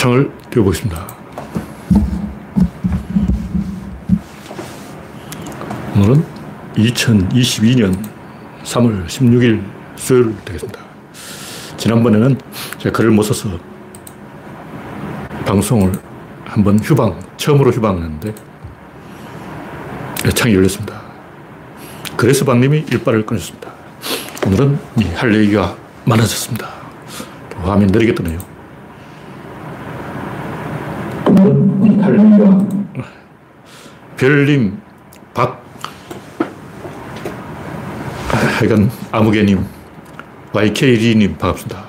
창을 띄워보겠습니다. 오늘은 2022년 3월 16일 수요일 되겠습니다. 지난번에는 제가 글을 못 써서 방송을 한번 휴방, 처음으로 휴방했는데 창이 열렸습니다. 그래서 방님이 일발을 끊었습니다. 오늘은 할 얘기가 많아졌습니다. 화면 느리게 뜨네요. 할 얘기가 별님, 박, 하여간 아무개님, YKG님 반갑습니다.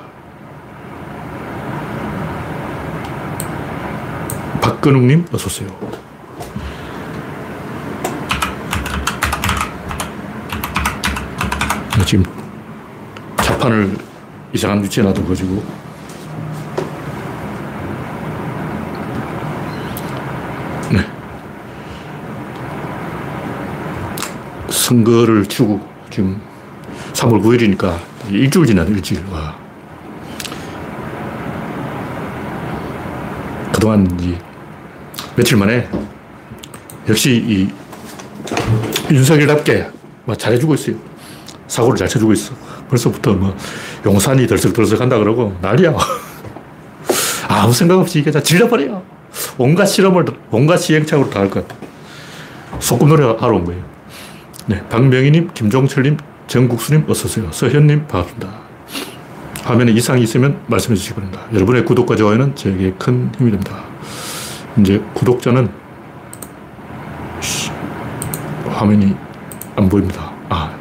박근웅님 어서오세요. 지금 자판을 이상한 위치에 놔둬가지고 선거를 치고 지금 3월 9일이니까 일주일 지났네, 일주일. 와. 그동안 이 며칠 만에 역시 이 윤석열답게 뭐 잘해주고 있어요. 사고를 잘 쳐주고 있어. 벌써부터 뭐 용산이 덜썩덜썩 한다 그러고 난리야. 아무 생각 없이 그냥 질러버려. 온갖 실험을, 온갖 시행착오를 다 할 것 같아. 소꿉 노래 하러 온 거예요. 네. 박명희님, 김종철님, 정국수님 어서오세요. 서현님 반갑습니다. 화면에 이상이 있으면 말씀해 주시기 바랍니다. 여러분의 구독과 좋아요는 저에게 큰 힘이 됩니다. 이제 구독자는 화면이 안 보입니다. 아,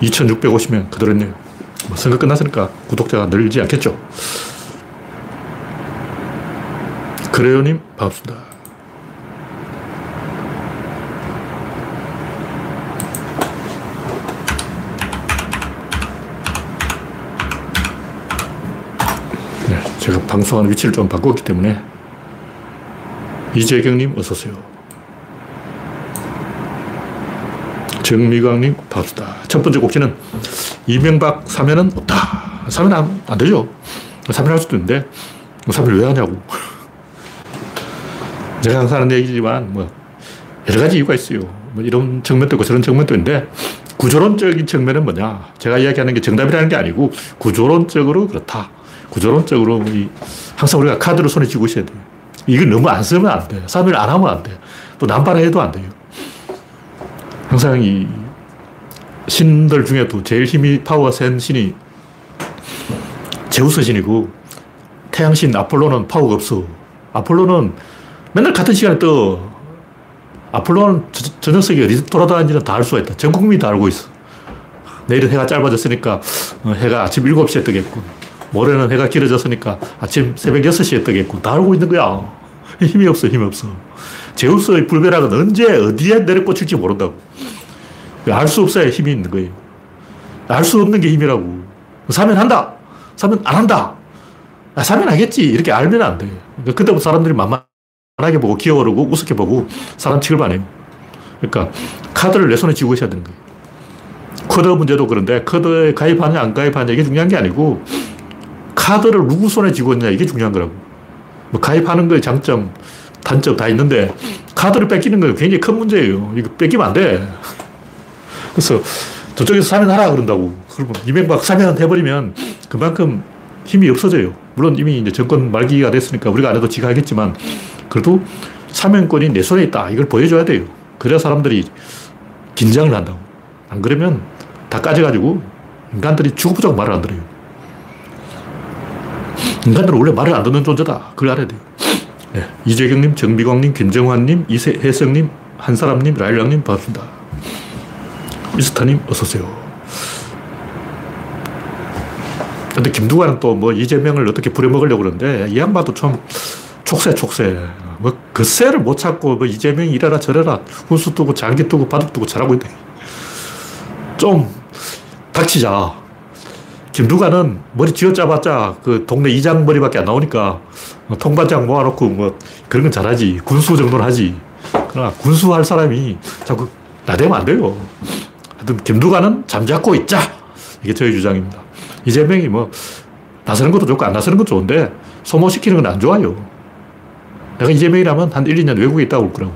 2650명 그대로 있네요. 뭐 선거 끝났으니까 구독자가 늘지 않겠죠. 그래요님 반갑습니다. 네, 제가 방송하는 위치를 좀 바꿨기 때문에 이재경님 어서 오세요. 정미광님 반갑습니다. 첫 번째 곡지는 이명박 사면은 없다. 사면 안, 안 되죠. 사면 할 수도 있는데 사면 왜 하냐고. 제가 항상 하는 얘기지만 뭐 여러 가지 이유가 있어요. 뭐 이런 측면도 있고 저런 측면도 있는데 구조론적인 측면은 뭐냐. 제가 이야기하는 게 정답이라는 게 아니고 구조론적으로 그렇다. 구조론적으로 이 항상 우리가 카드를 손에 쥐고 있어야 돼요. 이거 너무 안 쓰면 안 돼. 사면 안 하면 안 돼. 또 남발해도 안 돼요. 항상 이 신들 중에도 제일 힘이 파워가 센 신이 제우스 신이고 태양신 아폴로는 파워가 없어. 아폴로는 맨날 같은 시간에 떠. 아폴로는 저, 녀석이 어디 돌아다니는지는 다 알 수가 있다. 전 국민이 다 알고 있어. 내일은 해가 짧아졌으니까 어, 해가 아침 7시에 뜨겠고 모레는 해가 길어졌으니까 아침 새벽 6시에 뜨겠고 다 알고 있는 거야. 힘이 없어, 힘이 없어. 제우스의 불벼락은 언제, 어디에 내려꽂힐지 모른다고. 알 수 없어야 힘이 있는 거예요. 알 수 없는 게 힘이라고. 사면 한다! 사면 안 한다! 아, 사면 하겠지! 이렇게 알면 안 돼. 그러니까 그때부터 사람들이 만만하게 보고, 기어오르고, 우습게 보고, 사람 취급안 해요. 그러니까, 카드를 내 손에 쥐고 있어야 되는 거예요. 커드 문제도 그런데, 커드에 가입하냐, 안 가입하냐, 이게 중요한 게 아니고, 카드를 누구 손에 쥐고 있냐, 이게 중요한 거라고. 뭐 가입하는 거의 장점, 단점 다 있는데 카드를 뺏기는 건 굉장히 큰 문제예요. 이거 뺏기면 안 돼. 그래서 저쪽에서 사면하라 그런다고. 그러면 이명박 사면 해버리면 그만큼 힘이 없어져요. 물론 이미 이제 정권 말기가 됐으니까 우리가 안 해도 지가 하겠지만 그래도 사면권이 내 손에 있다. 이걸 보여줘야 돼요. 그래야 사람들이 긴장을 한다고. 안 그러면 다 까져가지고 인간들이 죽어보자고 말을 안 들어요. 인간들은 원래 말을 안 듣는 존재다. 그걸 알아야 돼요. 네. 이재경님, 정비광님, 김정환님, 이혜성님, 한사람님, 라일락님 반갑습니다. 미스터님 어서오세요. 근데 김두관은 또 뭐 이재명을 어떻게 부려먹으려고 그러는데 이 양반도 참 촉새 촉새. 뭐 그새를 못 찾고 뭐 이재명이 이래라 저래라 훈수 두고 장기 두고 바둑 두고 잘하고 있네. 좀 닥치자. 김두관은 머리 쥐어짜봤자 그 동네 이장 머리밖에 안 나오니까 뭐 통반장 모아놓고 뭐 그런 건 잘하지. 군수 정도는 하지. 그러나 군수 할 사람이 자꾸 나대면 안 돼요. 하여튼 김두관은 잠잡고 있자. 이게 저희 주장입니다. 이재명이 뭐 나서는 것도 좋고 안 나서는 것도 좋은데 소모시키는 건 안 좋아요. 내가 이재명이라면 한 1, 2년 외국에 있다고 올 거라고.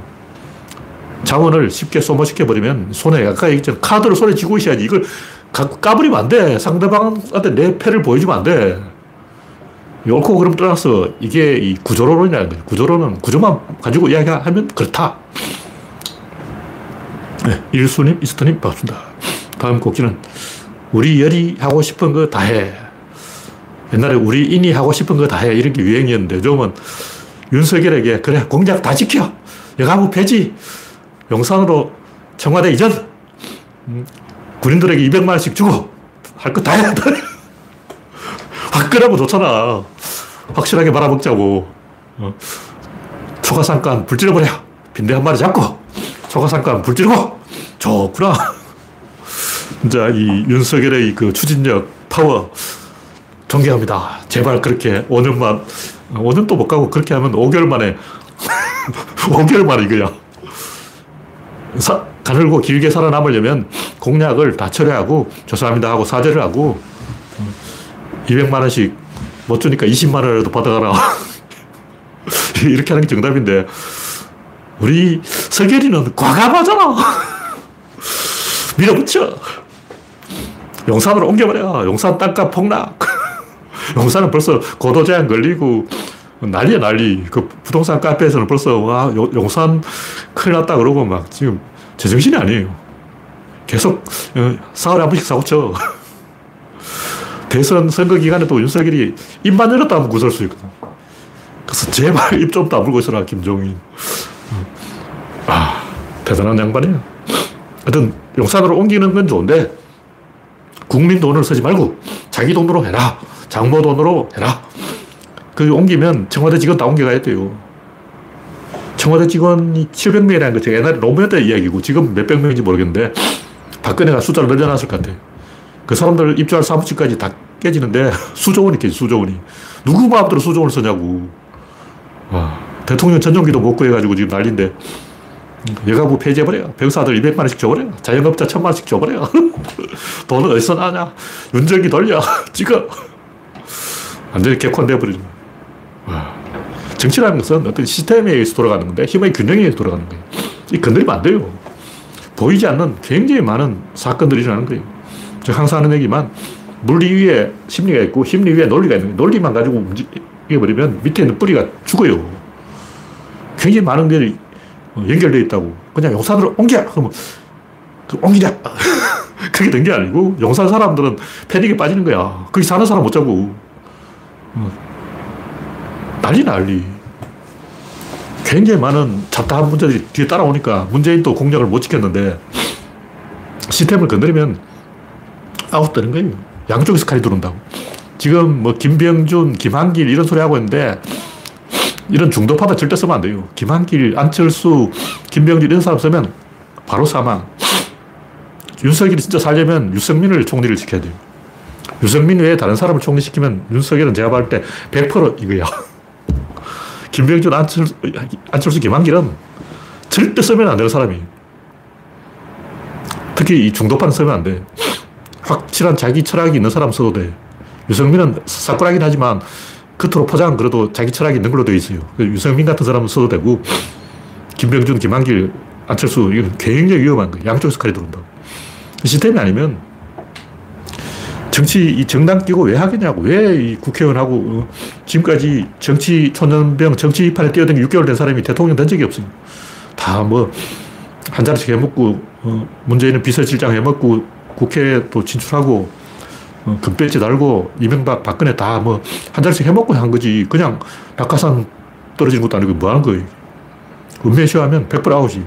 자원을 쉽게 소모시켜버리면 손에 아까 얘기했잖아. 카드를 손에 쥐고 있어야지. 이걸 까버리면 안 돼. 상대방한테 내 패를 보여주면 안 돼. 옳고 그름 떠나서 이게 이 구조론이라는 거죠. 구조론은 구조만 가지고 이야기하면 그렇다. 네, 일수님, 이스터님, 반갑습니다. 다음 곡지는 우리 열이 하고 싶은 거 다 해. 옛날에 우리 인이 하고 싶은 거 다 해. 이런 게 유행이었는데 요즘은 윤석열에게 그래, 공약 다 지켜. 여가부 폐지. 용산으로 청와대 이전. 음, 군인들에게 200만 원씩 주고 할 거다 해. 화끈하고 좋잖아. 확실하게 말아먹자고. 어. 초가상간 불질러버려. 빈대 한 마리 잡고, 초가상간 불질고, 좋구나. 진짜 이 윤석열의 그 추진력, 파워, 존경합니다. 제발 그렇게 5년만, 5년도 못 가고 그렇게 하면 5개월 만에, 5개월 만에 이거야. 사, 가늘고 길게 살아남으려면 공약을 다 철회하고, 죄송합니다 하고 사죄를 하고, 200만 원씩 못 주니까 20만 원이라도 받아가라. 이렇게 하는 게 정답인데, 우리 서결이는 과감하잖아. 밀어붙여. 용산으로 옮겨버려. 용산 땅값 폭락. 용산은 벌써 고도 제한 걸리고 난리야 난리. 그 부동산 카페에서는 벌써 와 용산 큰일 났다 그러고 막 지금 제정신이 아니에요. 계속 어, 사흘에 한 번씩 사고 쳐. 대선 선거 기간에도 윤석열이 입만 열었다 하면 구설 수 있거든. 그래서 제발 입 좀 다물고 있어라, 김종인. 아, 대단한 양반이야. 하여튼, 용산으로 옮기는 건 좋은데, 국민 돈을 쓰지 말고, 자기 돈으로 해라. 장모 돈으로 해라. 그 옮기면 청와대 직원 다 옮겨가야 돼요. 청와대 직원이 700명이라는 거 옛날에 노무현 때 이야기고, 지금 몇백 명인지 모르겠는데, 박근혜가 숫자를 늘려놨을 것 같아요. 그 사람들 입주할 사무실까지 다 깨지는데 수조원이 깨지, 수조원이. 누구 마음대로 수조원을 쓰냐고. 와, 대통령 전용기도 못 구해가지고 지금 난리인데. 여가부 폐지해버려. 병사들 200만 원씩 줘버려. 자영업자 1000만 원씩 줘버려. 돈은 어디서 나냐. 윤정기 돌려. 찍어. 완전히 개콘돼버리는 와. 정치라는 것은 어떤 시스템에 의해서 돌아가는 건데 힘의 균형에 의해서 돌아가는 거예요. 이 건드리면 안 돼요. 보이지 않는 굉장히 많은 사건들이 일어나는 거예요. 제가 항상 하는 얘기만 물리 위에 심리가 있고 심리 위에 논리가 있는 거예요. 논리만 가지고 움직여버리면 밑에 있는 뿌리가 죽어요. 굉장히 많은 것들이 연결되어 있다고. 그냥 용산으로 옮겨! 그러면 그 옮기자! 그게 된 게 아니고 용산 사람들은 패닉에 빠지는 거야. 거기 사는 사람 못 잡고. 난리 난리. 굉장히 많은 잡다한 문제들이 뒤에 따라오니까 문재인도 공약을 못 지켰는데 시스템을 건드리면 아웃되는 거예요. 양쪽에서 칼이 들어온다고. 지금 뭐 김병준, 김한길 이런 소리 하고 있는데 이런 중도파다 절대 쓰면 안 돼요. 김한길, 안철수, 김병준 이런 사람 쓰면 바로 사망. 윤석열이 진짜 살려면 유승민을 총리를 시켜야 돼요. 유승민 외에 다른 사람을 총리시키면 윤석열은 제가 봤을 때 100% 이거야. 김병준, 안철수, 안철수, 김한길은 절대 쓰면 안 되는 사람이에요. 특히 이 중도파는 쓰면 안 돼. 확실한 자기 철학이 있는 사람 써도 돼. 유승민은 사꾸라긴 하지만 겉으로 포장 그래도 자기 철학이 있는 걸로 되어 있어요. 그 유승민 같은 사람은 써도 되고 김병준, 김한길, 안철수 이건 굉장히 위험한 거예요. 양쪽에서 칼이 들어온다. 시스템이 아니면 정치 이 정당 끼고 왜 하겠냐고. 왜 이 국회의원하고 어, 지금까지 정치 초년병 정치판에 뛰어든 6개월 된 사람이 대통령 된 적이 없어요. 다뭐한 자리씩 해먹고 어, 문재인은 비서실장 해먹고 국회도 진출하고 어, 금배지 달고 이명박 박근혜 다 뭐한 자리씩 해먹고 한 거지. 그냥 낙하산 떨어지는 것도 아니고 뭐 하는 거예요. 은메시하면 100% 아웃이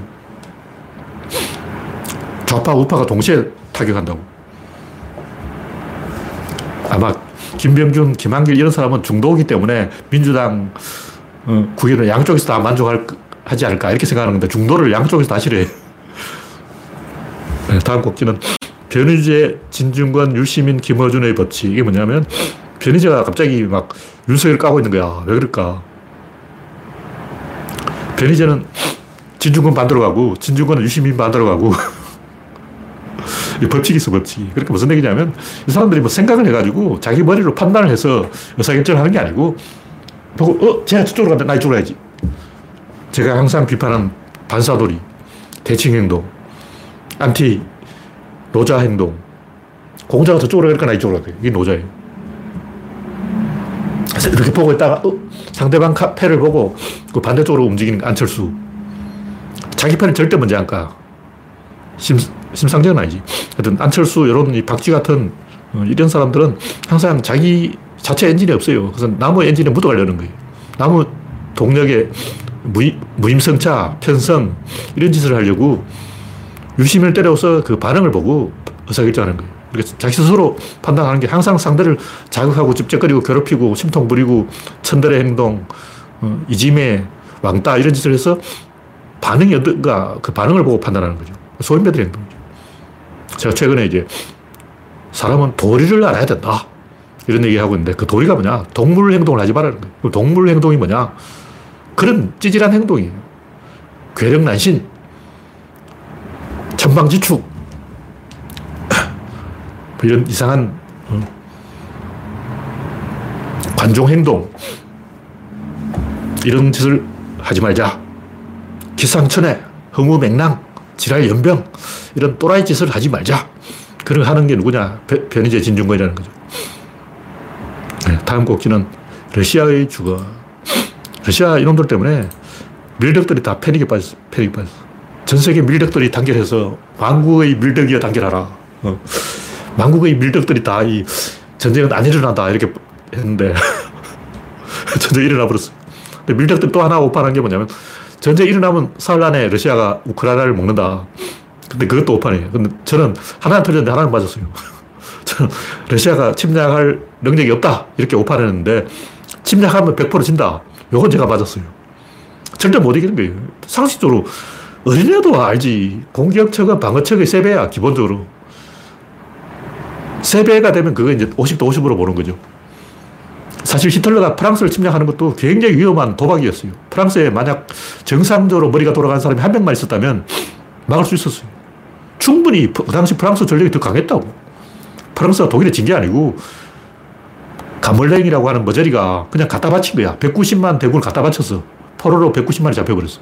좌파 우파가 동시에 타격한다고 아마 김병준, 김한길 이런 사람은 중도이기 때문에 민주당 어, 국회는 양쪽에서 다 만족하지 않을까 이렇게 생각하는 건데 중도를 양쪽에서 다 싫어해 네, 다음 곡지는 변희재, 진중권, 유시민, 김어준의 법칙. 이게 뭐냐면, 변희재가 갑자기 막 윤석열을 까고 있는 거야. 왜 그럴까? 변희재는 진중권 반대로 가고, 진중권은 유시민 반대로 가고. 이 법칙이 있어, 법칙이. 그러니까 무슨 얘기냐면, 이 사람들이 뭐 생각을 해가지고 자기 머리로 판단을 해서 의사결정을 하는 게 아니고, 보고, 어, 쟤가 저쪽으로 간다. 나 이쪽으로 가야지. 제가 항상 비판한 반사돌이, 대칭 행동, 안티, 노자 행동. 공자가 저쪽으로 가니까 나 이쪽으로 가야 이게 노자예요. 그래서 이렇게 보고 있다가, 어, 상대방 패를 보고 그 반대쪽으로 움직이는 안철수. 자기 편을 절대 먼저 안 까. 심, 심상정은 아니지. 하여튼 안철수, 이런 이 박쥐 같은 어, 이런 사람들은 항상 자기 자체 엔진이 없어요. 그래서 나무 엔진에 묻어가려는 거예요. 나무 동력에 무임, 무임성차, 편성, 이런 짓을 하려고 유심을 때려서 그 반응을 보고 의사결정하는 거예요. 이렇게 자기 스스로 판단하는 게 항상 상대를 자극하고 찝쩍거리고 괴롭히고 심통 부리고 천들의 행동, 어, 이짐에 왕따 이런 짓을 해서 반응이 어떤가 그 반응을 보고 판단하는 거죠. 소인배들 행동이죠. 제가 최근에 이제 사람은 도리를 알아야 된다. 이런 얘기 하고 있는데 그 도리가 뭐냐? 동물 행동을 하지 말라는 거예요. 동물 행동이 뭐냐? 그런 찌질한 행동이에요. 괴력난신, 천방지축, 뭐 이런 이상한 어, 관종 행동, 이런 짓을 하지 말자. 기상천외, 허무맹랑, 지랄 연병, 이런 또라이 짓을 하지 말자. 그런 거 하는 게 누구냐? 변희재 진중권이라는 거죠. 네, 다음 곡지는 러시아의 주거. 러시아 이놈들 때문에 밀덕들이 다 패닉에 빠졌어. 패닉에 빠졌어. 전 세계 밀덕들이 단결해서 망국의 밀덕이여 단결하라. 어. 망국의 밀덕들이 다 이 전쟁은 안 일어난다. 이렇게 했는데 전쟁 일어나 버렸어. 밀덕들 또 하나 오판한 게 뭐냐면 전쟁 일어나면 사흘 안에 러시아가 우크라이나를 먹는다. 근데 그것도 오판이에요. 근데 저는 하나는 틀렸는데 하나는 맞았어요. 저는 러시아가 침략할 능력이 없다. 이렇게 오판했는데 침략하면 100% 진다. 요건 제가 맞았어요. 절대 못 이기는 거예요. 상식적으로 어린애도 알지. 공격척은 방어척의 3배야, 기본적으로. 3배가 되면 그거 이제 50도 50으로 보는 거죠. 사실 히틀러가 프랑스를 침략하는 것도 굉장히 위험한 도박이었어요. 프랑스에 만약 정상적으로 머리가 돌아간 사람이 한 명만 있었다면 막을 수 있었어요. 충분히 그 당시 프랑스 전력이 더 강했다고. 프랑스가 독일에 진 게 아니고 가멀랭이라고 하는 머저리가 그냥 갖다 바친 거야. 190만 대군을 갖다 바쳤어. 포로로 190만이 잡혀버렸어.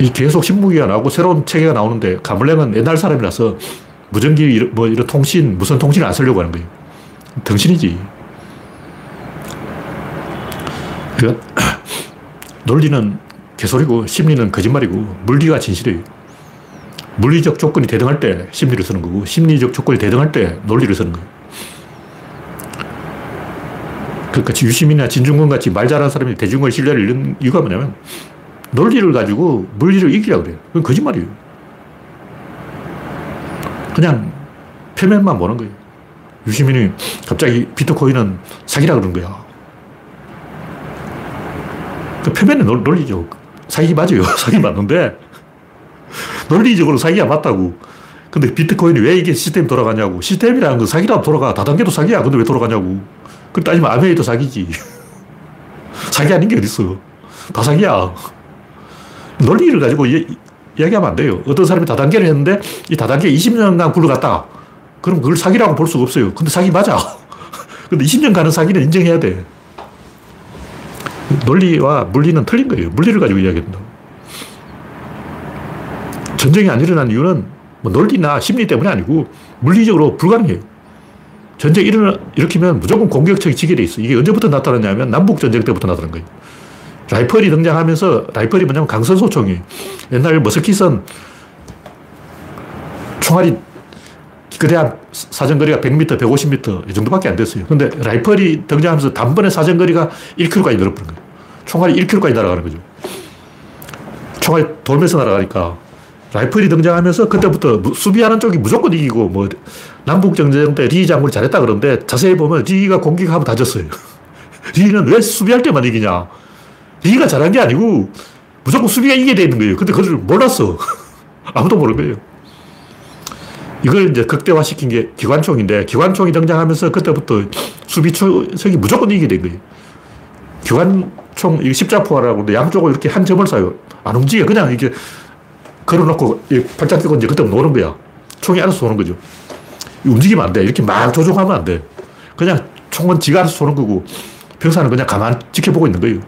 이 계속 신무기가 나오고 새로운 체계가 나오는데 가멀랭은 옛날 사람이라서 무전기 뭐 이런 통신, 무선 통신을 안 쓰려고 하는 거예요. 덩신이지. 그러니까 논리는 개소리고 심리는 거짓말이고 물리가 진실이에요. 물리적 조건이 대등할 때 심리를 쓰는 거고 심리적 조건이 대등할 때 논리를 쓰는 거예요. 그러니까 유시민이나 진중권 같이 말 잘하는 사람이 대중의 신뢰를 잃는 이유가 뭐냐면 논리를 가지고 물리를 이기려고 그래요. 그건 거짓말이에요. 그냥 표면만 보는 거예요. 유시민이 갑자기 비트코인은 사기라 그러는 거야. 그 표면에 논리죠. 사기 맞아요. 사기 맞는데 논리적으로 사기가 맞다고. 근데 비트코인이 왜 이게 시스템이 돌아가냐고. 시스템이라는 건 사기라도 돌아가. 다단계도 사기야. 근데 왜 돌아가냐고. 그 따지면 아메이도 사기지. 사기 아닌 게 어딨어. 다 사기야. 논리를 가지고 이, 이야기하면 안 돼요. 어떤 사람이 다단계를 했는데 이 다단계 20년간 굴러갔다. 그럼 그걸 사기라고 볼 수가 없어요. 근데 사기 맞아. 근데 20년 가는 사기는 인정해야 돼. 논리와 물리는 틀린 거예요. 물리를 가지고 이야기한다. 전쟁이 안 일어난 이유는 뭐 논리나 심리 때문이 아니고 물리적으로 불가능해요. 전쟁 일어 일으키면 무조건 공격적이 지게 돼 있어. 이게 언제부터 나타났냐면 남북전쟁 때부터 나타난 거예요. 라이펄이 등장하면서 라이펄이 뭐냐면 강선소총이 옛날 머스킷은 총알이 그대한 사정거리가 100m, 150m 이 정도밖에 안 됐어요. 근데 라이펄이 등장하면서 단번에 사정거리가 1km까지 늘어버린 거예요. 총알이 1km까지 날아가는 거죠. 총알이 돌면서 날아가니까 라이플이 등장하면서 그때부터 수비하는 쪽이 무조건 이기고 뭐 남북 전쟁 때 리 장군이 잘했다 그러는데 자세히 보면 리가 공격하면 다졌어요. 리는 왜 수비할 때만 이기냐. 리가 잘한 게 아니고 무조건 수비가 이겨야 되는 거예요. 근데 그걸 몰랐어. 아무도 모르는 거예요. 이걸 이제 극대화시킨 게 기관총인데 기관총이 등장하면서 그때부터 수비 초석이 무조건 이기게 된 거예요. 기관총, 이 십자포화라고 양쪽을 이렇게 한 점을 쏴요. 안 움직여. 그냥 이게 걸어놓고 팔짱 끼고 이제 그때 노는 거야. 총이 알아서 오는 거죠. 움직이면 안 돼. 이렇게 막 조종하면 안 돼. 그냥 총은 지가 알아서 쏘는 거고 병사는 그냥 가만 지켜보고 있는 거예요.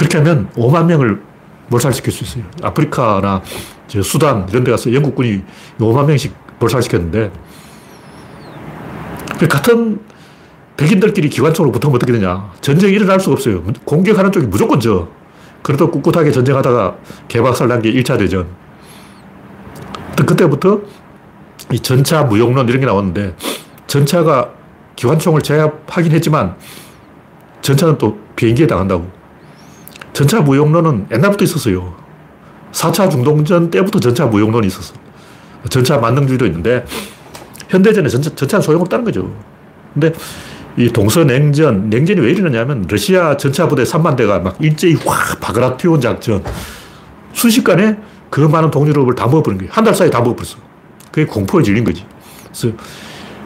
그렇게 하면 5만 명을 몰살시킬 수 있어요. 아프리카나 수단 이런 데 가서 영국군이 5만 명씩 몰살시켰는데 그 같은 백인들끼리 기관총으로 붙으면 어떻게 되냐. 전쟁이 일어날 수가 없어요. 공격하는 쪽이 무조건 져. 그래도 꿋꿋하게 전쟁하다가 개박살 난 게 1차 대전. 그때부터 이 전차 무용론 이런 게 나왔는데 전차가 기관총을 제압하긴 했지만 전차는 또 비행기에 당한다고. 전차 무용론은 옛날부터 있었어요. 4차 중동전 때부터 전차 무용론이 있었어. 전차 만능주의도 있는데 현대전에 전차, 전차는 소용없다는 거죠. 근데 이 동서냉전, 냉전이 왜 이러냐면 러시아 전차 부대 3만 대가 막 일제히 확 바그라티온 작전. 순식간에 그 많은 동유럽을 다 먹어버린 거예요. 한 달 사이에 다 먹어버렸어. 그게 공포에 질린 거지. 그래서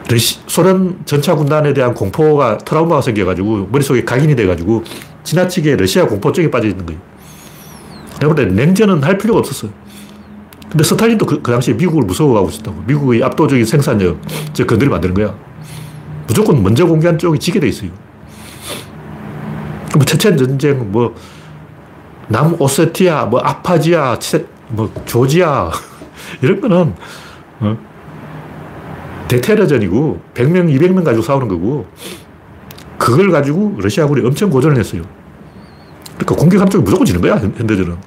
러시, 소련 전차 군단에 대한 공포가 트라우마가 생겨가지고 머릿속에 각인이 돼가지고 지나치게 러시아 공포 쪽에 빠져 있는 거예요. 그런데 냉전은 할 필요가 없었어요. 근데 스탈린도 그, 그 당시에 미국을 무서워하고 있었다고. 미국의 압도적인 생산력, 즉, 건드리 만드는 거야. 무조건 먼저 공개한 쪽이 지게 돼 있어요. 뭐, 체첸 전쟁, 뭐, 남오세티아, 뭐, 아파지아, 체, 뭐, 조지아, 이런 거는, 어? 대테러전이고, 100명, 200명 가지고 싸우는 거고, 그걸 가지고 러시아군이 엄청 고전을 했어요. 그러니까 공격하는 쪽이 무조건 지는 거야, 현대전은.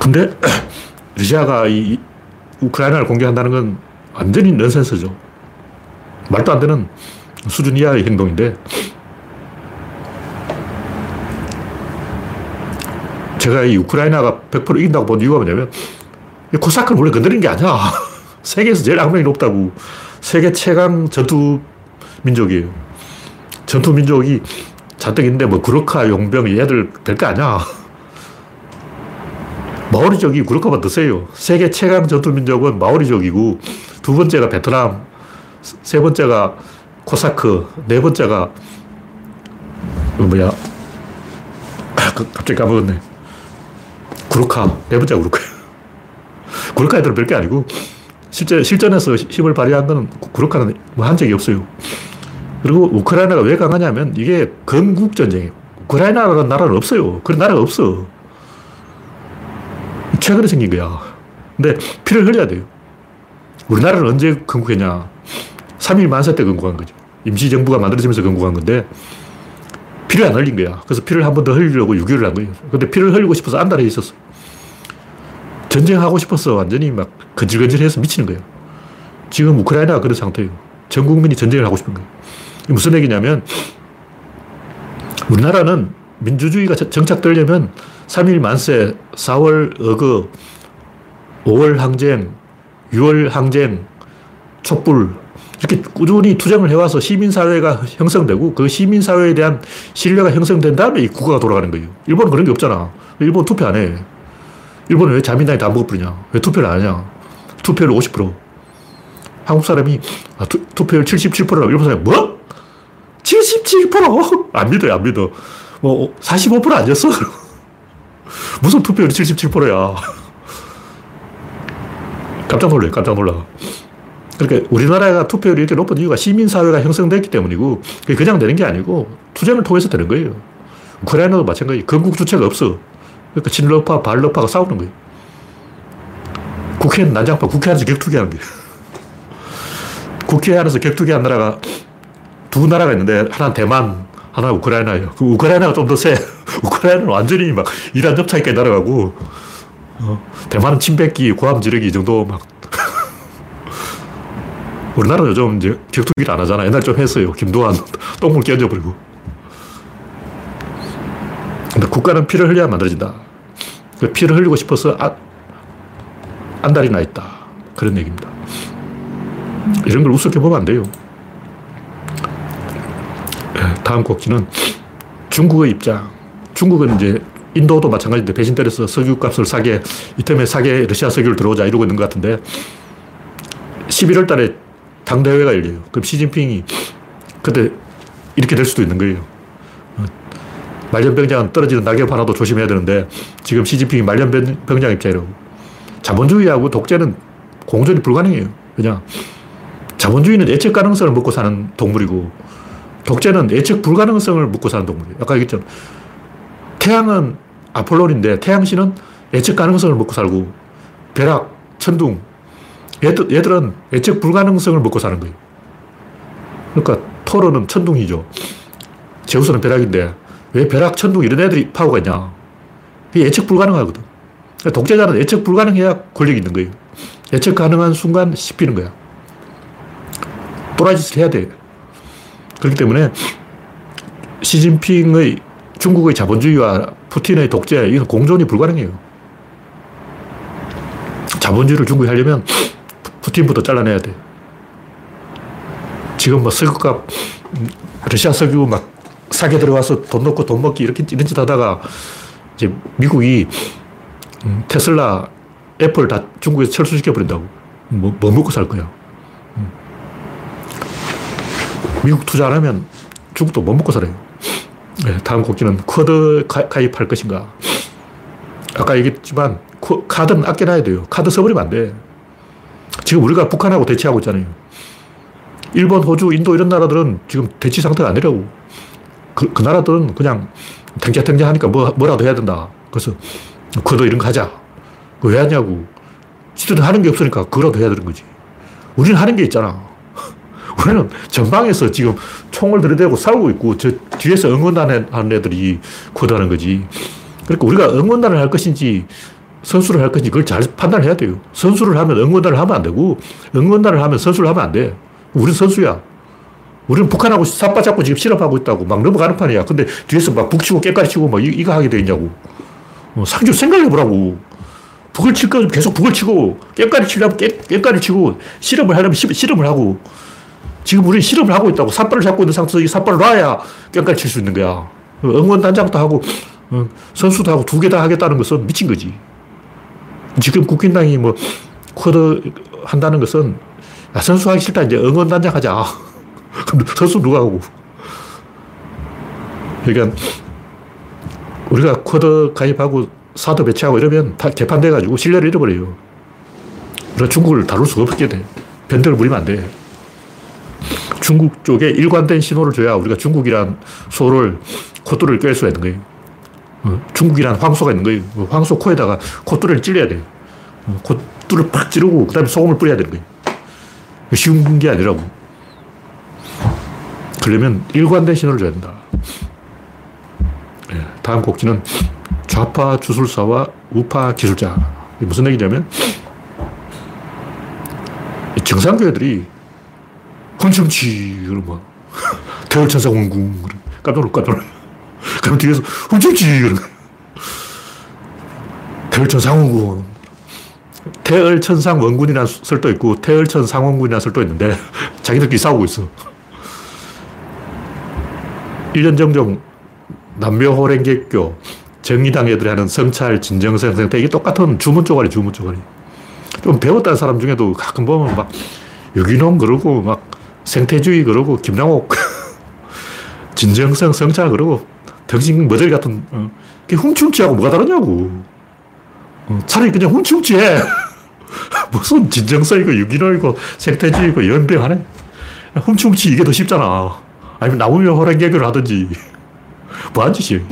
근데, 러시아가 이 우크라이나를 공격한다는 건 완전히 넌센스죠. 말도 안 되는 수준 이하의 행동인데, 제가 이 우크라이나가 100% 이긴다고 본 이유가 뭐냐면, 코사크는 원래 건드리는 게 아니야. 세계에서 제일 악명이 높다고. 세계 최강 전투 민족이에요. 전투 민족이 잔뜩 있는데 뭐 구르카, 용병, 얘들 될 거 아니야. 마오리족이 구르카보다 더 세요. 세계 최강 전투 민족은 마오리족이고 두 번째가 베트남, 세 번째가 코사크, 네 번째가 뭐야? 그 갑자기 까먹었네. 구르카, 네 번째가 구르카. 구르카 애들은 별게 아니고 실제 실전에서 힘을 발휘한 건 구르카는 뭐 한 적이 없어요. 그리고 우크라이나가 왜 강하냐면 이게 건국 전쟁이에요. 우크라이나라는 나라는 없어요. 그런 나라가 없어. 최근에 생긴 거야. 근데 피를 흘려야 돼요. 우리나라는 언제 건국했냐. 3일 만세 때 건국한 거죠. 임시정부가 만들어지면서 건국한 건데 피를 안 흘린 거야. 그래서 피를 한 번 더 흘리려고 6.25를 한 거예요. 근데 피를 흘리고 싶어서 안달해 있었어. 전쟁하고 싶어서 완전히 막 건질건질해서 미치는 거예요. 지금 우크라이나가 그런 상태예요. 전 국민이 전쟁을 하고 싶은 거예요. 무슨 얘기냐면 우리나라는 민주주의가 정착되려면 3일 만세, 4월 어거, 5월 항쟁, 6월 항쟁, 촛불 이렇게 꾸준히 투쟁을 해와서 시민사회가 형성되고 그 시민사회에 대한 신뢰가 형성된 다음에 이 국가가 돌아가는 거예요. 일본은 그런 게 없잖아. 일본 투표 안 해. 일본은 왜 자민당이 다 먹어버리냐? 왜 투표를 안 하냐? 투표율 50%. 한국 사람이 아, 투, 투표율 77%라고 일본 사람이 뭐? 77%? 안 믿어요, 안 믿어. 뭐, 45% 아니었어? 무슨 투표율이 77%야. 깜짝 놀래 깜짝 놀라. 그러니까 우리나라가 투표율이 이렇게 높은 이유가 시민사회가 형성됐기 때문이고, 그게 그냥 되는 게 아니고, 투쟁을 통해서 되는 거예요. 우크라이나도 마찬가지. 건국 주체가 없어. 그러니까 친러파, 반러파가 싸우는 거예요. 국회는 난장파, 국회 안에서 격투기 하는 거예요. 국회 안에서 격투기 한 나라가 두 나라가 있는데, 하나는 대만, 하나 우크라이나예요. 그 우크라이나가 좀 더 세. 우크라이나는 완전히 막 이란 접차기까지 날아가고, 어, 대만은 침뱉기, 고함 지르기 정도 막. 우리나라는 요즘 이제 격투기를 안 하잖아. 옛날 좀 했어요. 김도환 똥물 끼얹어버리고. 근데 국가는 피를 흘려야 만들어진다. 그 피를 흘리고 싶어서 아, 안달이 나 있다. 그런 얘기입니다. 이런 걸 우습게 보면 안 돼요. 예, 다음 곡지는 중국의 입장. 중국은 이제 인도도 마찬가지인데 배신 때려서 석유 값을 싸게, 이때문에 싸게 러시아 석유를 들어오자 이러고 있는 것 같은데 11월 달에 당대회가 열려요. 그럼 시진핑이 그때 이렇게 될 수도 있는 거예요. 말년병장은 떨어지는 낙엽 하나도 조심해야 되는데 지금 시진핑이 말년병장 입장이라고. 자본주의하고 독재는 공존이 불가능해요. 그냥 자본주의는 예측 가능성을 먹고 사는 동물이고 독재는 예측 불가능성을 먹고 사는 동물이에요. 아까 얘기했잖아. 태양은 아폴론인데 태양신은 예측 가능성을 먹고 살고 벼락, 천둥 얘들, 얘들은 예측 불가능성을 먹고 사는 거예요. 그러니까 토로는 천둥이죠. 제우스는 벼락인데 왜 벼락, 천둥 이런 애들이 파워가 있냐. 예측 불가능하거든. 독재자는 예측 불가능해야 권력이 있는 거예요. 예측 가능한 순간 씹히는 거야. 또라짓을 해야 돼. 그렇기 때문에 시진핑의 중국의 자본주의와 푸틴의 독재, 이건 공존이 불가능해요. 자본주의를 중국이 하려면 푸틴부터 잘라내야 돼. 지금 뭐 석유값, 러시아 석유 막 사게 들어와서 돈 넣고 돈 먹기 이렇게 이런 짓 하다가 이제 미국이 음, 테슬라, 애플 다 중국에서 철수시켜 버린다고. 뭐, 뭐 먹고 살 거야. 음. 미국 투자 안 하면 중국도 못 먹고 살아요. 네, 다음 곡기는 쿼드 가입할 것인가. 아까 얘기했지만 카드는 아껴놔야 돼요. 카드 써버리면 안 돼. 지금 우리가 북한하고 대치하고 있잖아요. 일본, 호주, 인도 이런 나라들은 지금 대치 상태가 아니라고. 그, 그 나라들은 그냥 탱자탱자 하니까 뭐, 뭐라도 해야 된다. 그래서 그도 이런 거 하자. 왜 하냐고. 지들은 하는 게 없으니까 그거라도 해야 되는 거지. 우리는 하는 게 있잖아. 우리는 전방에서 지금 총을 들이대고 싸우고 있고 저 뒤에서 응원단 하는 애들이 코드하는 거지. 그러니까 우리가 응원단을 할 것인지 선수를 할 것인지 그걸 잘 판단해야 돼요. 선수를 하면 응원단을 하면 안 되고 응원단을 하면 선수를 하면 안 돼. 우리는 선수야. 우리는 북한하고 삿바 잡고 지금 실험하고 있다고 막 넘어가는 판이야. 근데 뒤에서 막 북치고 깨까리 치고 막 이 거 하게 돼 있냐고. 어, 상주 생각해보라고. 북을 칠 거면 계속 북을 치고 깨까리 치려면 깨, 깨까리 치고 실험을 하려면 시, 실험을 하고 지금 우리 실험을 하고 있다고. 삿발을 잡고 있는 상태에서 이 삿발을 놔야 깽까지 칠수 있는 거야. 응원단장도 하고, 어, 선수도 하고 두 개 다 하겠다는 것은 미친 거지. 지금 국민당이 뭐, 쿼드 한다는 것은, 야, 선수 하기 싫다. 이제 응원단장 하자. 그럼 선수 누가 하고. 그러니까, 우리가 쿼드 가입하고 사드 배치하고 이러면 다 개판돼가지고 신뢰를 잃어버려요. 그래서 중국을 다룰 수가 없게 돼. 변덕을 부리면 안 돼. 중국 쪽에 일관된 신호를 줘야 우리가 중국이란 소를 콧뚜를 꿰 수가 있는 거예요. 어, 중국이란 황소가 있는 거예요. 그 황소 코에다가 콧뚜를 찔려야 돼요. 어, 콧뚜를 팍 찌르고 그 다음에 소금을 뿌려야 되는 거예요. 쉬운 게 아니라고. 그러면 일관된 신호를 줘야 된다. 네, 다음 곡지는 좌파 주술사와 우파 기술자. 무슨 얘기냐면 정상교회들이 훔춤치, 그러면 뭐. 태월천사 원궁. 깜짝 놀 깜짝 놀 그럼 뒤에서 훔춤치, 그러 태월천상 원군. 태월천상 원군이라는 설도 있고, 태월천상 원군이라는 설도 있는데, 자기들끼리 싸우고 있어. 1년 정종 남묘호랭개교, 정의당 애들이 하는 성찰, 진정성, 생태, 이게 똑같은 주문 쪼가리, 주문 쪼가리. 좀 배웠다는 사람 중에도 가끔 보면 막, 유기농 그러고, 막, 생태주의 그러고 김남옥 진정성 성찰 그러고 덩신 머들 같은 어. 훔춤치하고 뭐가 다르냐고 어. 차라리 그냥 훔춤치해 무슨 진정성이고 유기농이고 생태주의고 연병하네 훔춤치 이게 더 쉽잖아 아니면 나무며 호랑 개그를 하든지 뭐한 짓이에요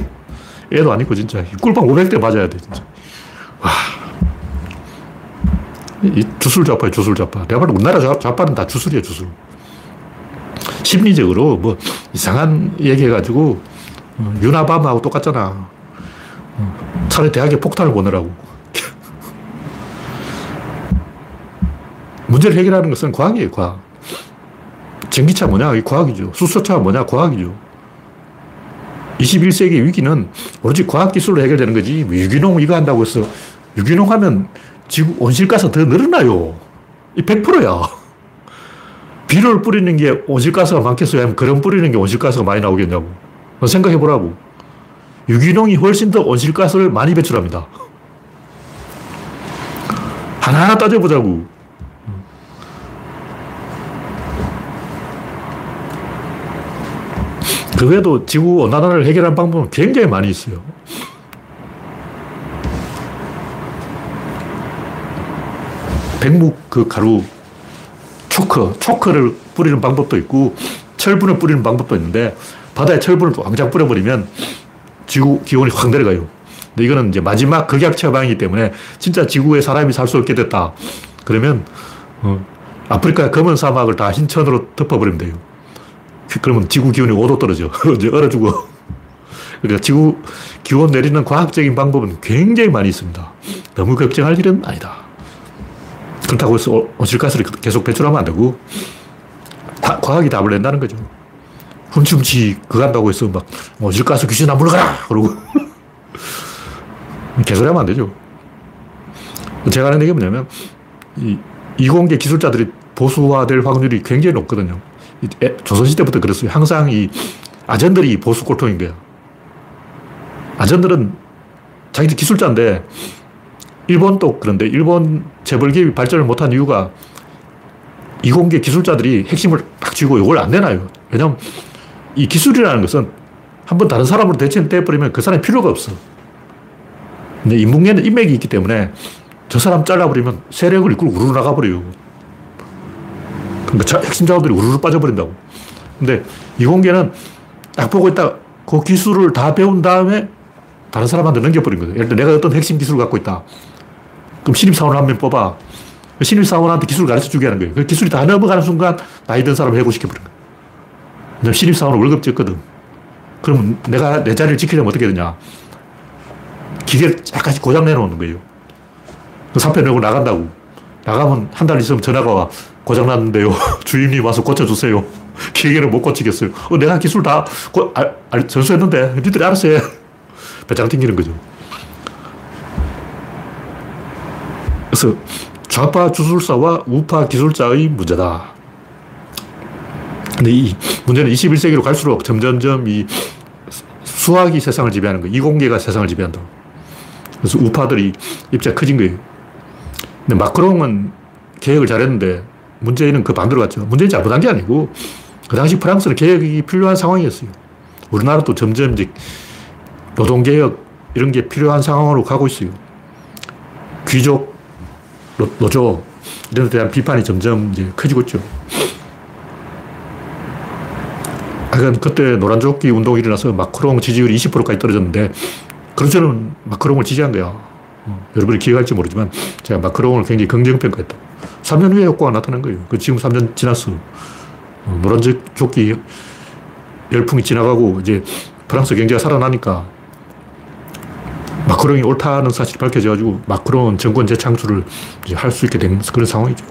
애도 아니고 진짜 꿀빵 500대 맞아야 돼 진짜 와. 이 주술 좌파야 주술 좌파 내가 봐도 우리나라 좌파는 다 주술이야 주술 심리적으로 뭐 이상한 얘기 해가지고 어, 유나밤하고 똑같잖아. 어, 차라리 대학에 폭탄을 보내라고. 문제를 해결하는 것은 과학이에요, 과학. 전기차 뭐냐? 이 과학이죠. 수소차 뭐냐? 과학이죠. 21세기 위기는 오로지 과학기술로 해결되는 거지. 뭐 유기농 이거 한다고 해서 유기농 하면 지구 온실가스 더 늘어나요. 이 100%야. 비료를 뿌리는 게 온실가스가 많겠어요? 아니면 그런 뿌리는 게 온실가스가 많이 나오겠냐고. 생각해 보라고. 유기농이 훨씬 더 온실가스를 많이 배출합니다. 하나하나 따져보자고. 그 외에도 지구 온난화를 해결한 방법은 굉장히 많이 있어요. 백묵 그 가루 초커, 초커를 뿌리는 방법도 있고 철분을 뿌리는 방법도 있는데 바다에 철분을 왕창 뿌려버리면 지구 기온이 확 내려가요. 근데 이거는 이제 마지막 극약 처방이기 때문에 진짜 지구에 사람이 살 수 없게 됐다. 그러면 어, 아프리카 검은 사막을 다 흰천으로 덮어버리면 돼요. 그러면 지구 기온이 5도 떨어져. 이제 얼어 죽어. 그러니까 지구 기온 내리는 과학적인 방법은 굉장히 많이 있습니다. 너무 걱정할 일은 아니다. 그렇다고 해서 온실가스를 계속 배출하면 안 되고, 다, 과학이 답을 낸다는 거죠. 훔치훔치 그거 한다고 해서 막, 온실가스 귀신 안 물러가라! 그러고. 개소리 하면 안 되죠. 제가 하는 얘기 뭐냐면, 이 이공계 기술자들이 보수화될 확률이 굉장히 높거든요. 조선시대부터 그랬어요. 항상 이 아전들이 보수 꼴통인 거야. 아전들은 자기들 기술자인데 일본도 그런데 일본 재벌 기업이 발전을 못한 이유가 이공계 기술자들이 핵심을 딱 쥐고 이걸 안 내놔요. 왜냐면 이 기술이라는 것은 한 번 다른 사람으로 대체돼버리면 그 사람이 필요가 없어. 근데 인문계는 인맥이 있기 때문에 저 사람 잘라버리면 세력을 이끌고 우르르 나가버려요. 그러니까 핵심 자원들이 우르르 빠져버린다고. 근데 이공계는 딱 보고 있다 그 기술을 다 배운 다음에 다른 사람한테 넘겨버린 거예요. 예를 들어 내가 어떤 핵심 기술을 갖고 있다. 그럼 신입사원을 한 명 뽑아. 그 신입사원한테 기술을 가르쳐 주게 하는 거예요. 그 기술이 다 넘어가는 순간 나이 든 사람을 해고시켜버린 거예요. 신입사원은 월급 적거든. 그럼 내가 내 자리를 지키려면 어떻게 되냐. 기계를 약간씩 고장 내놓는 거예요. 그 사표 내고 나간다고. 나가면 한 달 있으면 전화가 와. 고장났는데요. 주임님 와서 고쳐주세요. 기계를 못 고치겠어요. 어, 내가 기술 다 고, 아, 아, 전수했는데, 니들이 알아서 해. 배짱 튕기는 거죠. 그래서 좌파 주술사와 우파 기술자의 문제다. 근데 이 문제는 21세기로 갈수록 점점점 이 수학이 세상을 지배하는 거예요. 이공계가 세상을 지배한다. 그래서 우파들이 입자가 커진 거예요. 근데 마크롱은 개혁을 잘했는데 문재인은 그 반대로 갔죠. 문재인이 잘못한 게 아니고 그 당시 프랑스는 개혁이 필요한 상황이었어요. 우리나라도 점점 이제 노동개혁 이런 게 필요한 상황으로 가고 있어요. 귀족노조 이런 데 대한 비판이 점점 이제 커지고 있죠. 하여간 그때 노란조끼 운동이 일어나서 마크롱 지지율이 20%까지 떨어졌는데 그런 저는 마크롱을 지지한 거야. 어, 여러분이 기억할지 모르지만 제가 마크롱을 굉장히 긍정평가했다. 3년 후에 효과가 나타난 거예요. 그 지금 3년 지났어. 어, 노란조끼 열풍이 지나가고 이제 프랑스 경제가 살아나니까 마크롱이 옳다는 사실이 밝혀져가지고 마크롱은 정권 재창출을 할 수 있게 된 그런 상황이죠.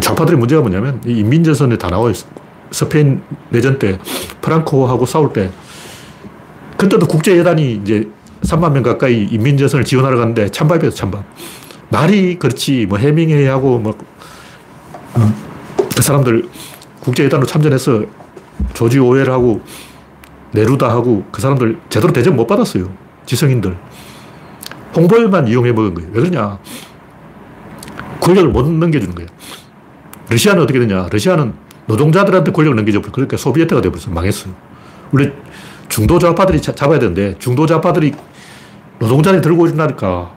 좌파들의 문제가 뭐냐면 이 인민전선에 다 나와 있어. 스페인 내전 때 프랑코하고 싸울 때 그때도 국제예단이 이제 3만 명 가까이 인민전선을 지원하러 갔는데 찬밥이었어, 찬밥. 말이 그렇지, 뭐 해밍웨이하고 뭐, 음, 그 사람들 국제예단으로 참전해서 조지 오웰 하고 네루다 하고 그 사람들 제대로 대접 못 받았어요. 지성인들. 홍보에만 이용해 먹은 거예요. 왜 그러냐. 권력을 못 넘겨주는 거예요. 러시아는 어떻게 되냐. 러시아는 노동자들한테 권력을 넘겨줘. 그러니까 소비에트가 되어버렸어. 망했어요. 원래 중도 좌파들이 잡아야 되는데 중도 좌파들이 노동자들 들고 일어나니까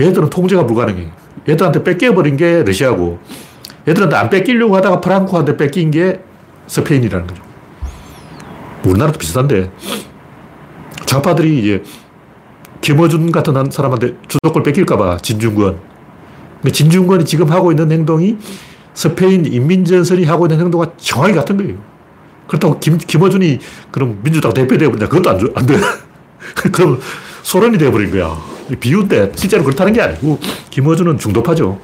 얘들은 통제가 불가능해. 얘들한테 뺏겨버린 게 러시아고 얘들한테 안 뺏기려고 하다가 프랑코한테 뺏긴 게 스페인이라는 거죠. 우리나라도 비슷한데 좌파들이 이제 김어준 같은 사람한테 주도권 뺏길까봐 진중권. 진중권이 지금 하고 있는 행동이 스페인 인민전선이 하고 있는 행동과 정확히 같은 거예요. 그렇다고 김, 김어준이 그럼 민주당 대표 되어버린다. 그것도 안, 안 돼. 그럼 소련이 되어버린 거야. 비유인데 실제로 그렇다는 게 아니고 김어준은 중도파죠.